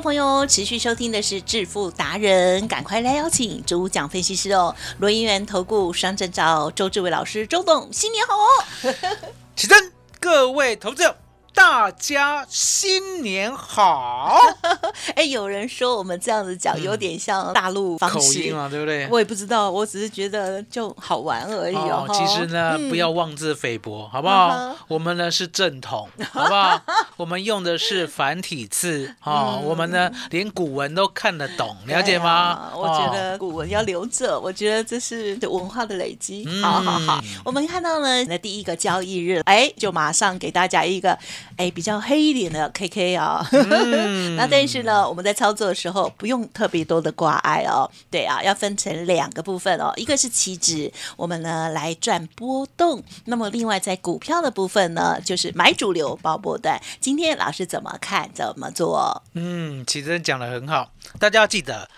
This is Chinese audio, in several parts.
朋友持续收听的是致富达人，赶快来邀请主讲分析师哦，罗银元投顾双证照周志伟老师，周董，新年好哦！起身，各位投资者，大家新年好！哎，有人说我们这样子讲有点像大陆方口式音啊，对不对？我也不知道，我只是觉得就好玩而已哦。哦，其实呢，嗯不要妄自菲薄，好不好？嗯我们呢是正统，好不好？我们用的是繁体字，哦，我们呢连古文都看得懂，了解吗？我觉哦得古文要留着，我觉得这是文化的累积。嗯好好好，我们看到呢，那第一个交易日，哎，就马上给大家一个哎比较黑一点的 KK 啊、嗯 那但是呢，我们在操作的时候不用特别多的挂碍哦。对啊，要分成两个部分哦，一个是期指，我们呢来赚波动；那么另外在股票的部分呢，就是买主流包波段。今天老师怎么看？怎么做？嗯，其实讲的很好，大家要记得，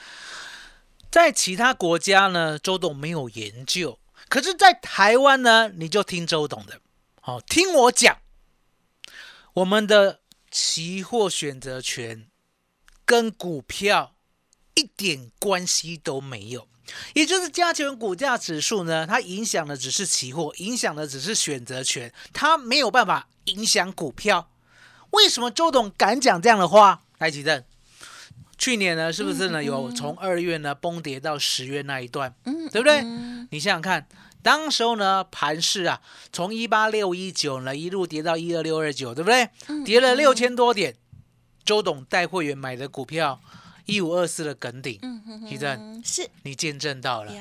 在其他国家呢，周董没有研究，可是，在台湾呢，你就听周董的，好、听我讲，我们的期货选择权跟股票一点关系都没有。也就是加权股价指数呢，它影响的只是期货，影响的只是选择权，它没有办法影响股票。为什么周董敢讲这样的话？来，吉正，去年呢，是不是呢有从二月呢崩跌到十月那一段，嗯，对不对？嗯你想想看，当时候呢盘市啊，从一八六一九呢一路跌到一二六二九，对不对？跌了六千多点。周董带会员买的股票一五二四的梗顶，嗯哼吉正，哼，是你见证到了。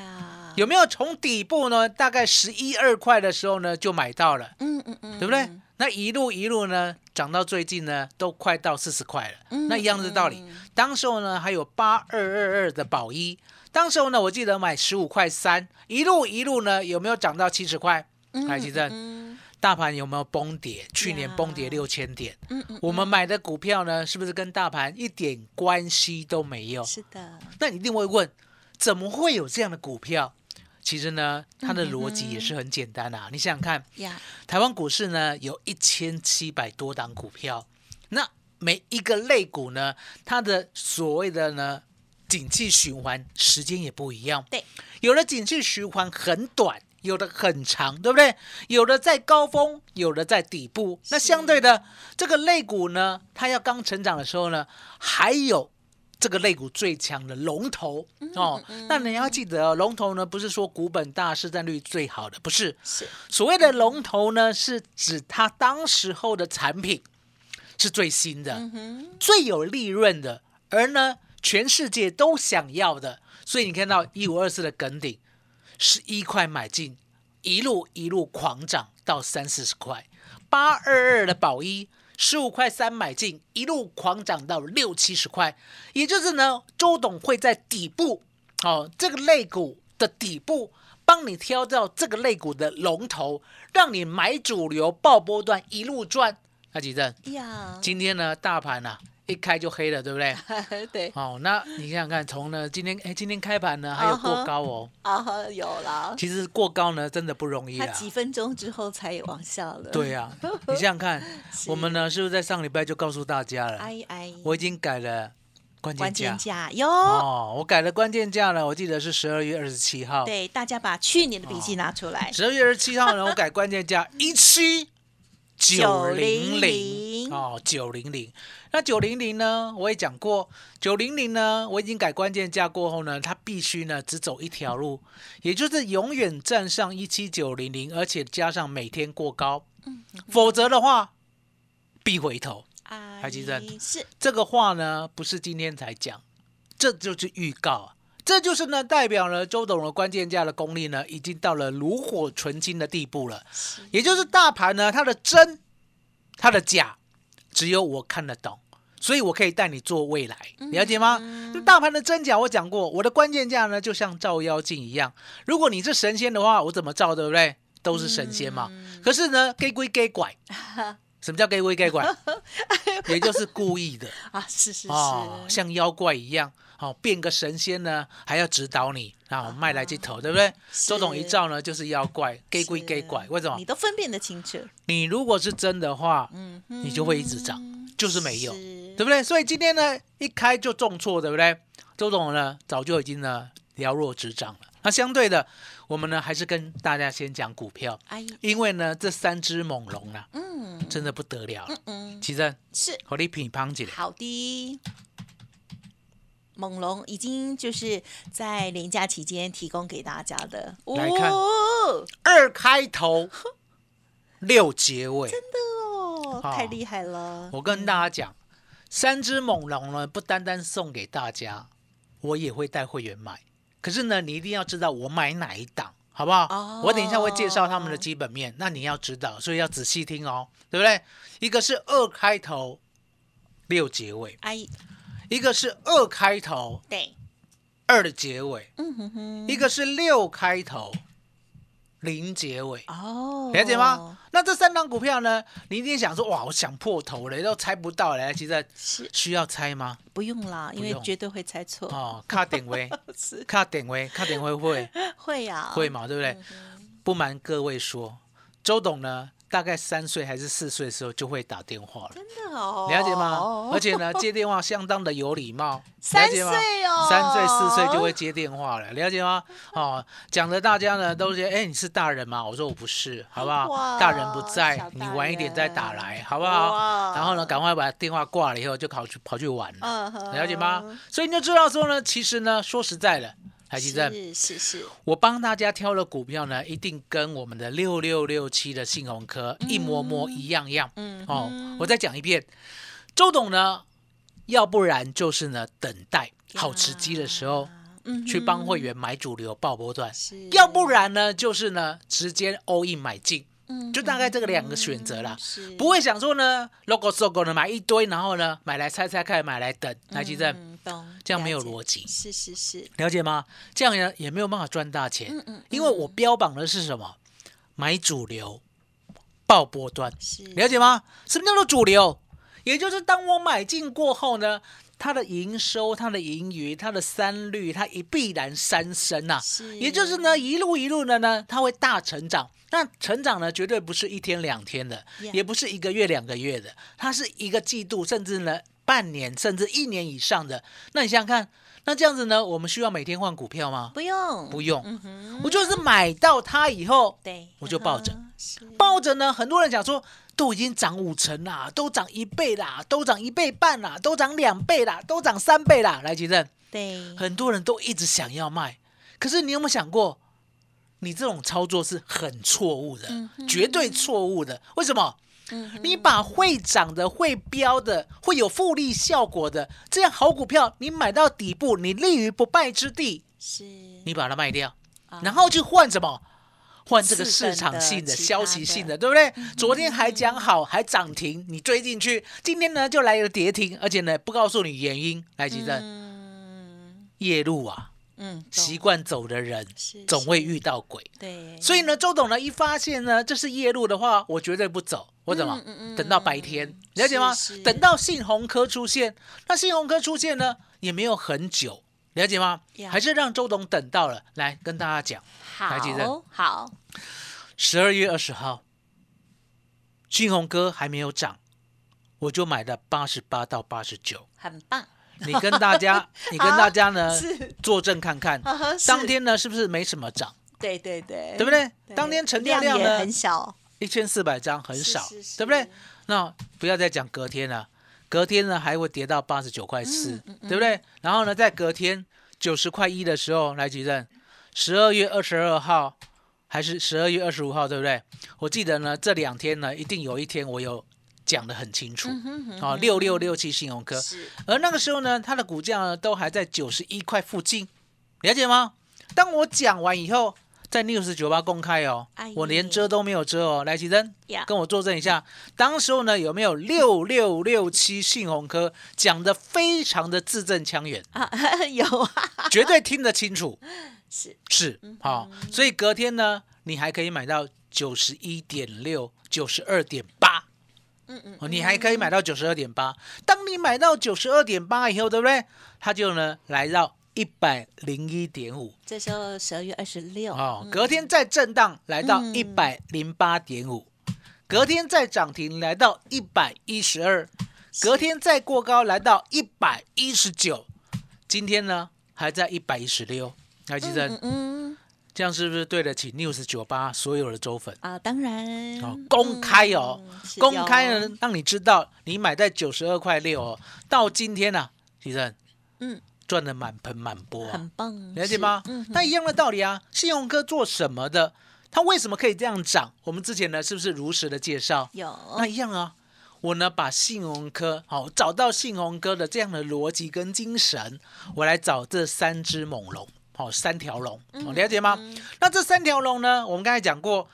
有没有从底部呢？大概十一二块的时候呢，就买到了，嗯嗯嗯，对不对？那一路一路呢，涨到最近呢，都快到四十块了。嗯那一样的道理。当时候呢，还有八二二二的宝一，当时候呢，我记得买十五块三，一路一路呢，有没有涨到七十块？嗯来，奇正，嗯大盘有没有崩跌？去年崩跌六千点，嗯嗯，我们买的股票呢，是不是跟大盘一点关系都没有？是的，那你一定会问，怎么会有这样的股票？其实呢，它的逻辑也是很简单啊。你想想看，呀，台湾股市呢有一千七百多档股票，那每一个类股呢，它的所谓的呢景气循环时间也不一样。对，有的景气循环很短，有的很长，对不对？有的在高峰，有的在底部。那相对的，这个类股呢，它要刚成长的时候呢，还有。这个类股最强的龙头哦，那你要记得哦，龙头呢不是说股本大、市占率最好的，不是，是。所谓的龙头呢，是指它当时候的产品是最新的、嗯，最有利润的，而呢全世界都想要的。所以你看到一五二四的梗顶，十一块买进，一路一路狂涨到三四十块；八二二的宝一，十五块三买进，一路狂涨到六七十块。也就是呢，周董会在底部哦，这个类股的底部。帮你挑到这个类股的龙头，让你买主流爆波段一路赚。那几阵，呀，今天呢大盘呢、一开就黑了，对不对？对哦，那你想想看，从呢今天哎今天开盘呢还有过高哦，啊，有了，其实过高呢真的不容易啊。它几分钟之后才往下了，对呀、你想想看，我们呢是不是在上礼拜就告诉大家了？哎哎，我已经改了关键价价哟。哦，我改了关键价了，我记得是十二月二十七号。对，大家把去年的笔记拿出来。十二月二十七号呢，我改关键价一七九零零900哦，九零零。那九零零呢，我也讲过，九零零呢，我已经改关键价过后呢，它必须呢只走一条路，也就是永远站上一七九零零，而且加上每天过高。嗯否则的话必回头。台台积电是这个话呢，不是今天才讲，这就是预告啊。这就是呢，代表了周董的关键价的功力呢，已经到了炉火纯青的地步了。也就是大盘呢，它的真，它的假，只有我看得懂，所以我可以带你做未来，了解吗？那大盘的真假我讲过，我的关键价呢，就像照妖镜一样。如果你是神仙的话，我怎么照，对不对？都是神仙嘛。可是呢，给归给拐，什么叫给归给拐？也就是故意的啊，是是是，哦，像妖怪一样。好、变个神仙呢，还要指导你啊，卖来这头，对不对？周董一照呢，就是妖怪，给归给拐，为什么你？都分辨得清楚，你如果是真的话，嗯，你就会一直涨，就是没有，是对不对？所以今天呢，一开就重挫，对不对？周董呢，早就已经呢了若指掌了。那相对的，我们呢还是跟大家先讲股票，哎，因为呢这三只猛龙啊，嗯真的不得了了。嗯，其实是和你乒乓起来，好的。猛龙已经就是在廉假期间提供给大家的，来看哦二开头，六结尾。真的哦，太厉害了！我跟大家讲，三只猛龙呢，不单单送给大家，我也会带会员买。可是呢，你一定要知道我买哪一档，好不好？哦我等一下会介绍他们的基本面，那你要知道，所以要仔细听哦，对不对？一个是二开头，六结尾；哎，一个是二开头，对，二的结尾；嗯哼哼，一个是六开头，零结尾。哦，了解吗？？那这三档股票呢？你一定想说，哇，我想破头了，都猜不到了。其实需要猜吗？不用啦，因为绝对会猜错。哦，卡点位，是卡点位，卡点位会会呀，会嘛，对不对？不瞒各位说，周董呢，大概三岁还是四岁的时候就会打电话了，真的哦，了解吗？而且呢，接电话相当的有礼貌，了三解吗？岁哦，三岁四岁就会接电话了，了解吗？哦，讲的大家呢都觉得，哎，你是大人吗？我说我不是，好不好？大人不在小，你晚一点再打来，好不好？然后呢，赶快把电话挂了以后，就跑去跑去玩了，嗯，了解吗？所以你就知道说呢，其实呢，说实在的，台积电，是是。是，我帮大家挑的股票呢，一定跟我们的六六六七的信鸿科一模模一样样。嗯哦，我再讲一遍，周董呢，要不然就是呢，等待好时机的时候。嗯去帮会员买主流爆波段，要不然呢，就是呢直接 all in 买进，嗯就大概这个两个选择啦。是。不会想说呢，logo logo 呢买一堆，然后呢买来猜猜看，买来等，台积电。嗯懂，这样没有逻辑，是是是，了解吗？这样也也没有办法赚大钱，嗯嗯，因为我标榜的是什么？买主流爆波段，是了解吗？什么叫做主流？也就是当我买进过后呢，它的营收、它的盈余、它的三率，它一必然三升呐、是也就是呢，一路一路的呢，它会大成长。那成长呢，绝对不是一天两天的也不是一个月两个月的，它是一个季度，甚至呢半年，甚至一年以上的。那你想想看，那这样子呢，我们需要每天换股票吗？不用不用，嗯，我就是买到它以后，对，我就抱着抱着呢，很多人讲说都已经涨五成啦，都涨一倍啦，都涨一倍半啦，都涨两倍啦，都涨三倍啦。来，吉正，对，很多人都一直想要卖，可是你有没有想过，你这种操作是很错误的，绝对错误的。为什么？嗯你把会涨的、会飙的、会有复利效果的这样好股票，你买到底部，你立于不败之地，是。你把它卖掉，啊。然后去换什么？换这个市场的性的、其消息性的，对不对？昨天还讲好，还涨停，你追进去，今天呢就来了跌停，而且呢不告诉你原因。来，吉正，嗯。夜路啊，嗯，习懂惯走的人是总会遇到鬼。对，所以呢，周董呢一发现呢这是夜路的话，我绝对不走，我怎么嗯嗯嗯等到白天？了解吗是是？等到信鸿科出现，那信鸿科出现呢也没有很久，了解吗呀？还是让周董等到了，来跟大家讲。好好，十二月二十号，信鸿哥还没有涨，我就买了八十八到八十九。很棒，你跟大家，你跟大家呢是作证看看，当天呢是不是没什么涨，对对对，对不对？当天成交量呢很小，一千四百张很少，对不对？那不要再讲隔天了，隔天呢还会跌到八十九块四、嗯对不对？然后呢，在隔天九十块一的时候来举证，十二月二十二号还是十二月二十五号，对不对？我记得呢，这两天呢，一定有一天我有讲得很清楚。啊，六六六七信用科，而那个时候呢，它的股价呢都还在九十一块附近，了解吗？当我讲完以后，在 news 九八公开哦哎，我连遮都没有遮哦。来，奇珍呀。跟我作证一下，当时候呢有没有六六六七信鸿科讲的非常的字正腔圆，啊，有啊，绝对听得清楚，是。是好、所以隔天呢，你还可以买到九十一点六、九十二点八。嗯嗯哦，你还可以买到九十二点八。当你买到九十二点八以后，对不对？它就呢来到一百零一点五。这时候十二月二十六。哦，隔天再震荡来到嗯。一百零八点五，隔天再涨停来到一百一十二，隔天再过高来到一百一十九，今天呢还在一百一十六。来，记得嗯嗯这样是不是对得起 News 九八所有的周粉？啊，当然哦，公开哦，嗯公开有呢，让你知道你买在九十二块六哦，到今天呢、啊，其实嗯，赚的满盆满钵啊，很棒，了解吗嗯？那一样的道理啊，信用科做什么的？它为什么可以这样涨？我们之前呢是不是如实的介绍？有那一样啊，我呢把信用科好、找到信用科的这样的逻辑跟精神，我来找这三只猛龙，好、三条龙，哦，了解吗？那这三条龙呢，我们刚才讲过，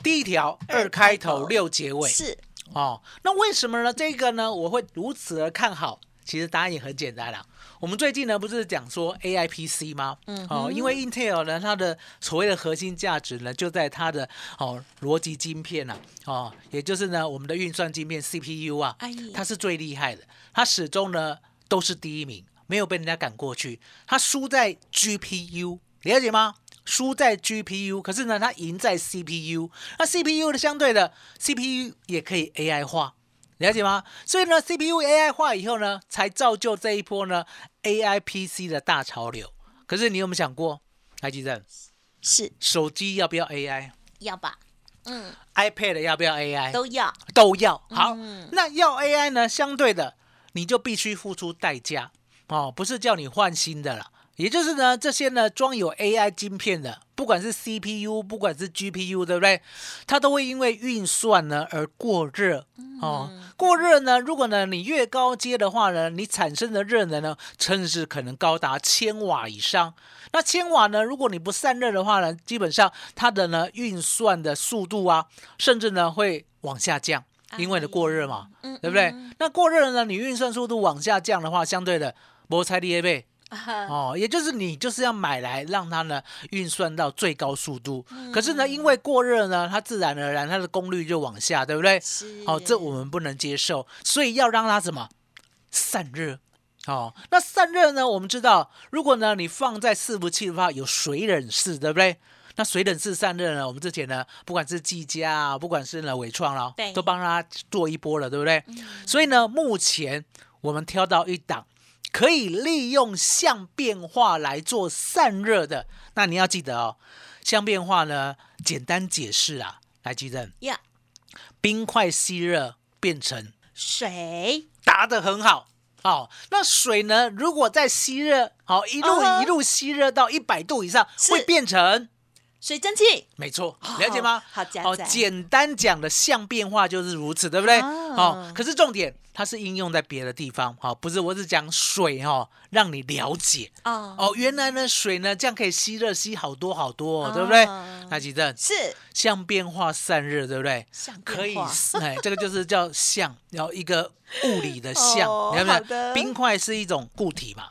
第一条二开头六结尾，是哦，那为什么呢？这个呢，我会如此的看好。其实答案也很简单啦。我们最近呢不是讲说 A I P C 吗？嗯哦，因为 Intel 呢，它的所谓的核心价值呢，就在它的哦逻辑晶片呐、哦，也就是呢我们的运算晶片 C P U 啊哎，它是最厉害的，它始终呢都是第一名，没有被人家赶过去。他输在 G P U，了解吗？输在 GPU，可是呢，它赢在 CPU。那 CPU 的相对的 CPU 也可以 AI 化，了解吗？所以呢，CPU AI 化以后呢，才造就这一波呢 AI PC 的大潮流。可是你有没有想过，台积电是手机要不要 AI？要吧，嗯。iPad 要不要 AI？都要都要。好，嗯那要 AI 呢？相对的，你就必须付出代价哦，不是叫你换新的了。也就是呢，这些呢装有 AI 晶片的，不管是 CPU，不管是 GPU，对不对？它都会因为运算呢而过热哦。过热呢，如果呢你越高阶的话呢，你产生的热能呢，甚至可能高达千瓦以上。那千瓦呢，如果你不散热的话呢，基本上它的呢运算的速度啊，甚至呢会往下降，因为呢过热嘛，嗯对不对？那过热呢，你运算速度往下降的话，相对的摩擦力倍啊哦，也就是你就是要买来让它呢运算到最高速度。嗯可是呢，因为过热呢，它自然而然它的功率就往下，对不对？是哦，这我们不能接受，所以要让它什么散热。哦，那散热呢？我们知道，如果呢你放在伺服器的话，有水冷式，对不对？那水冷式散热呢？我们之前呢，不管是技嘉啊，不管是呢伟创啦对，都帮它做一波了，对不对？所以呢，目前我们挑到一档可以利用相变化来做散热的。那你要记得哦，相变化呢，简单解释啊，来记得呀，冰块吸热变成水答得很好。好、那水呢？如果在吸热，好、一路、一路吸热到一百度以上，是会变成，水蒸气。没错，好了解吗？好、好加。载简单讲的相变化就是如此，对不对？啊。好、可是重点它是应用在别的地方，好、不是我是讲水哈、让你了解。哦。哦，原来呢水呢这样可以吸热吸好多好多、哦，对不对？啊？那几正是。相变化散热，对不对？可以化，哎，这个就是叫相，然后一个物理的相，哦了解好的。冰块是一种固体嘛，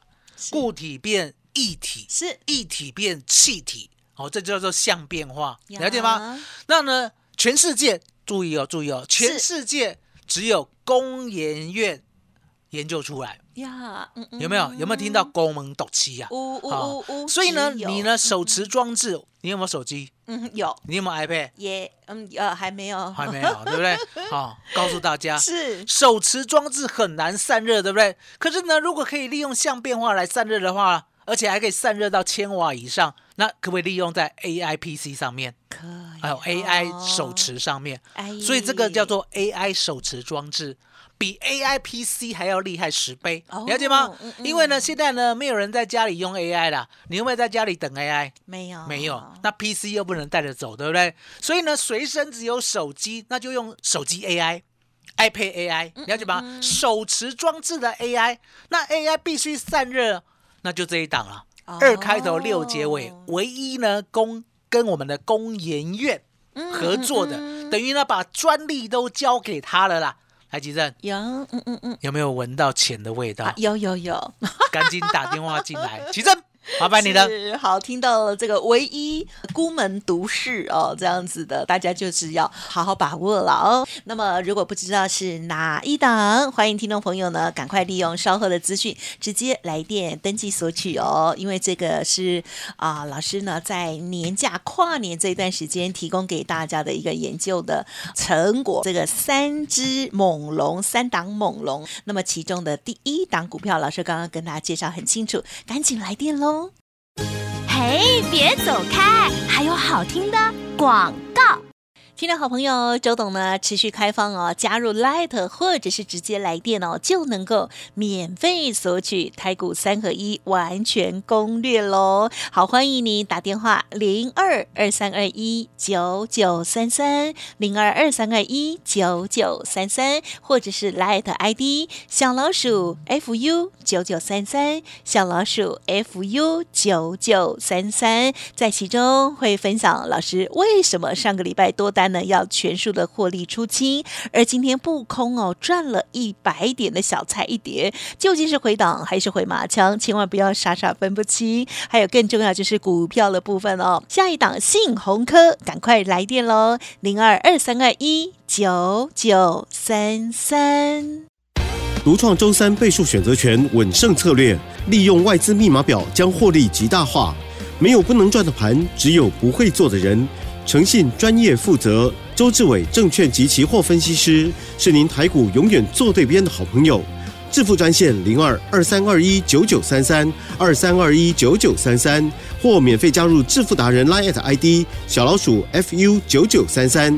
固体变液体，是。液体变气体，哦，这叫做相变化，了解吗？那呢，全世界注意哦，注意哦，全世界只有工研院研究出来，呀，嗯嗯有没有？有没有听到公门斗气呀？呜呜呜呜，所以呢，你呢手持装置，你有没有手机？嗯有你有没有 iPad？也嗯呃还没有还没有，对不对？好，告诉大家，是手持装置很难散热，对不对？可是呢，如果可以利用相变化来散热的话，而且还可以散热到千瓦以上，那可不可以利用在 AI PC 上面，可以还有哦 AI 手持上面？哎所以这个叫做 AI 手持装置，比 AI PC 还要厉害十倍，哦了解吗嗯？嗯因为呢，现在呢，没有人在家里用 AI 啦，你有没有在家里等 AI？没有没有，那 PC 又不能带着走，对不对？所以呢，随身只有手机，那就用手机 AI。iPad AI 了解吗？手持装置的 AI，那 AI 必须散热，那就这一档了。二开头六结尾，哦唯一呢公跟我们的工研院合作的，嗯。等于呢把专利都交给他了啦。来，吉正。有，嗯嗯嗯，有没有闻到钱的味道？啊，有有有，赶紧打电话进来，吉正，麻烦你了。好，听到了这个唯一孤门独室哦，这样子的，大家就是要好好把握了哦。那么，如果不知道是哪一档，欢迎听众朋友呢，赶快利用稍后的资讯，直接来电登记索取哦。因为这个是啊、老师呢在年假跨年这段时间提供给大家的一个研究的成果。这个三只猛龙，三档猛龙，那么其中的第一档股票，老师刚刚跟大家介绍很清楚，赶紧来电喽。嘿，别走开，还有好听的广。听众好朋友，周董呢持续开放哦，加入 Light 或者是直接来电哦，就能够免费索取台股三合一完全攻略喽。好，欢迎你打电话零二二三二一九九三三零二二三二一九九三三，或者是 Light ID 小老鼠 fu 九九三三小老鼠 fu 九九三三，在其中会分享老师为什么上个礼拜多单呢要全数的获利出清，而今天不空哦赚了一百点的小菜一碟，究竟是回档还是回马枪？千万不要傻傻分不清。还有更重要就是股票的部分哦，下一档信鸿科，赶快来电喽，零二二三二一九九三三。独创周三倍数选择权稳胜策略，利用外资密码表将获利极大化。没有不能赚的盘，只有不会做的人。诚信、专业、负责，周志伟证券及期货分析师是您台股永远做对边的好朋友。致富专线零二二三二一九九三三二三二一九九三三，或免费加入致富达人 Line ID 小老鼠 fu 九九三三。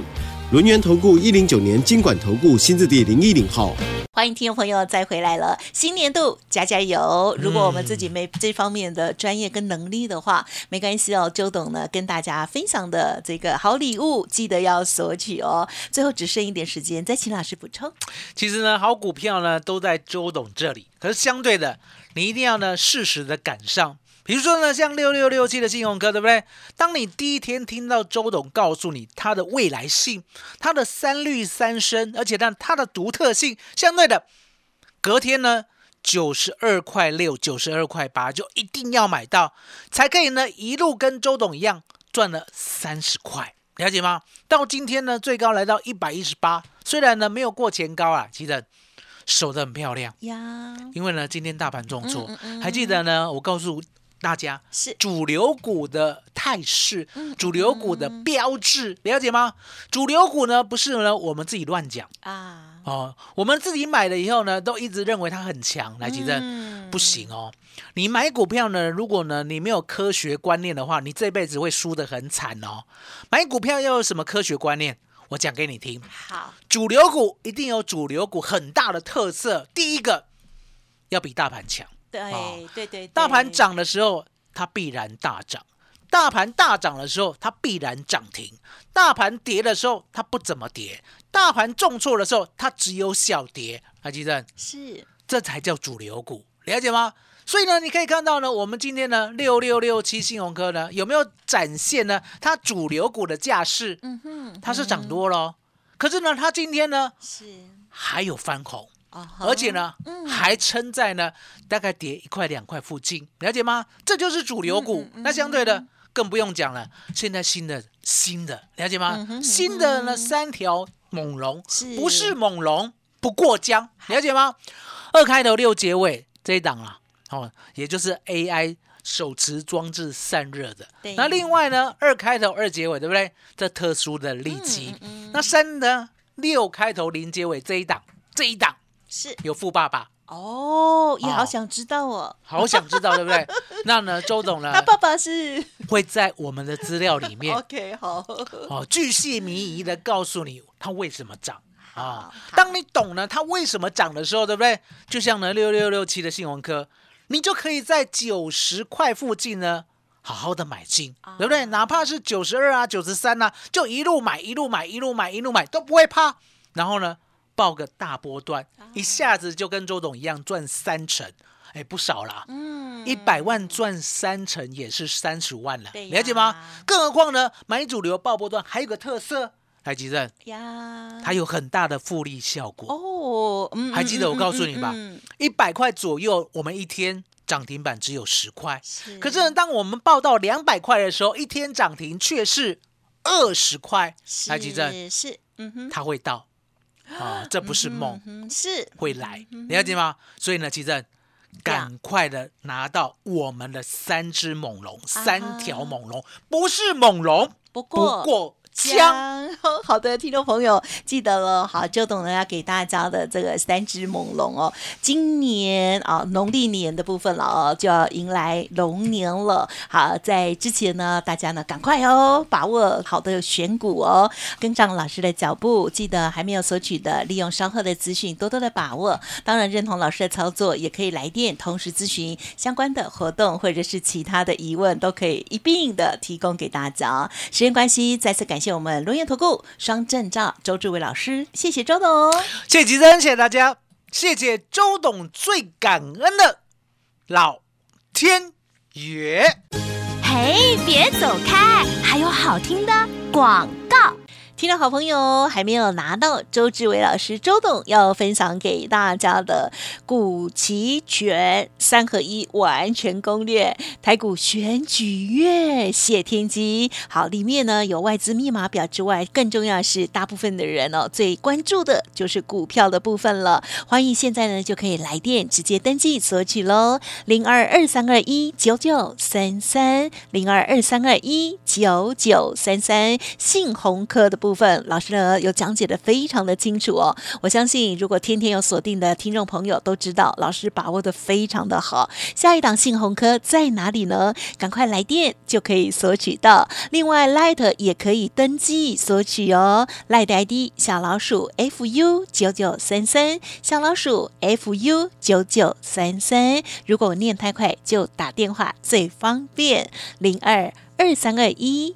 轮源投顾一零九年经管投顾新字第零一零号。欢迎听众朋友再回来了，新年度加加油！如果我们自己没这方面的专业跟能力的话，没关系哦。周董呢跟大家分享的这个好礼物，记得要索取哦。最后只剩一点时间，再请老师补充。其实呢，好股票呢都在周董这里，可是相对的，你一定要呢适时的赶上。比如说呢，像六六六七的信用科，对不对？当你第一天听到周董告诉你它的未来性、它的三率三升，而且呢它的独特性，相对的，隔天呢九十二块六、九十二块八就一定要买到，才可以呢一路跟周董一样赚了三十块，了解吗？到今天呢最高来到一百一十八，虽然呢没有过前高啊，其实守得很漂亮。呀，因为呢，今天大盘重挫，嗯嗯嗯还记得呢？我告诉大家，是主流股的态势，嗯主流股的标志，了解吗？主流股呢，不是呢我们自己乱讲啊，哦，我们自己买了以后呢，都一直认为它很强，来，其实嗯不行哦。你买股票呢，如果呢你没有科学观念的话，你这辈子会输得很惨哦。买股票要有什么科学观念？我讲给你听。好，主流股一定有主流股很大的特色。第一个要比大盘强，对哦对对，大盘对涨的时候它必然大涨，大盘大涨的时候它必然涨停，大盘跌的时候它不怎么跌，大盘重挫的时候它只有小跌。还记得是。这才叫主流股，了解吗？所以呢，你可以看到呢，我们今天呢六六六七信鸿科呢有没有展现呢它主流股的架势？嗯哼，它是涨多了哦，可是呢，它今天呢是。还有翻红，哦，而且呢，嗯还撑在呢大概跌一块两块附近，了解吗？这就是主流股。嗯那相对的更不用讲了，现在新的新的，了解吗？新的呢三条猛龙，是不是猛龙不过江，了解吗？二开头六结尾这一档啊，哦，也就是 AI 手持装置散热的。那另外呢，二开头二结尾，对不对？这特殊的利基。嗯嗯那三呢，六开头零结尾这一档，这一档是有富爸爸哦，也好哦想知道哦。好想知道，对不对？那呢，周董呢他爸爸是会在我们的资料里面 OK 好，哦，巨细靡遗的告诉你他为什么涨啊好。当你懂了它为什么涨的时候，对不对？就像呢六六六七的信鸿科，你就可以在九十块附近呢。好好的买进，对不对？哪怕是九十二啊、九十三啊，就一路买、一路买、一路买、一路买，都不会怕。然后呢，报个大波段，一下子就跟周董一样赚三成，哎，不少啦。嗯。一百万赚三成也是三十万了，了解吗？更何况呢，买主流爆波段还有个特色，来吉正，呀，它有很大的复利效果。哦，嗯还记得我告诉你吧？嗯嗯嗯一百块左右，我们一天涨停板只有十块，是。可是呢，当我们报到两百块的时候，一天涨停却是二十块。来吉正，是是，嗯哼，它会到 啊，这不是梦，是会来，了解吗？所以呢，吉正。赶快的拿到我们的三只猛龙，三条猛龙，不是猛龙，不不过过江。江。好的，听众朋友记得了。好，周董呢要给大家的这个三只猛龙哦，今年啊农历年的部分了哦，就要迎来龙年了。好，在之前呢，大家呢赶快哦，把握好的选股哦，跟上老师的脚步。记得还没有索取的，利用稍后的资讯多多的把握。当然认同老师的操作，也可以来电同时咨询相关的活动或者是其他的疑问，都可以一并的提供给大家。时间关系，再次感谢我们龙岩投顾双证照周志伟老师，谢谢周董。谢谢吉珍，谢谢大家，谢谢周董，最感恩的老天爷。嘿，别走开，还有好听的广告。听众好朋友还没有拿到周志伟老师周董要分享给大家的股期权三合一完全攻略，台股选举月谢天机。好，里面呢有外资密码表之外，更重要是大部分的人哦最关注的就是股票的部分了。欢迎现在呢就可以来电直接登记索取喽，零二二三二一九九三三零二二三二一九九三三信鸿科的部部分，老师呢有讲解的非常的清楚哦。我相信如果天天有锁定的听众朋友都知道，老师把握的非常的好。下一档信鸿科在哪里呢？赶快来电就可以索取到。另外，Light 也可以登记索取哦。Light ID 小老鼠 fu 九九三三，小老鼠 fu 九九三三。如果我念太快，就打电话最方便，零二二三二一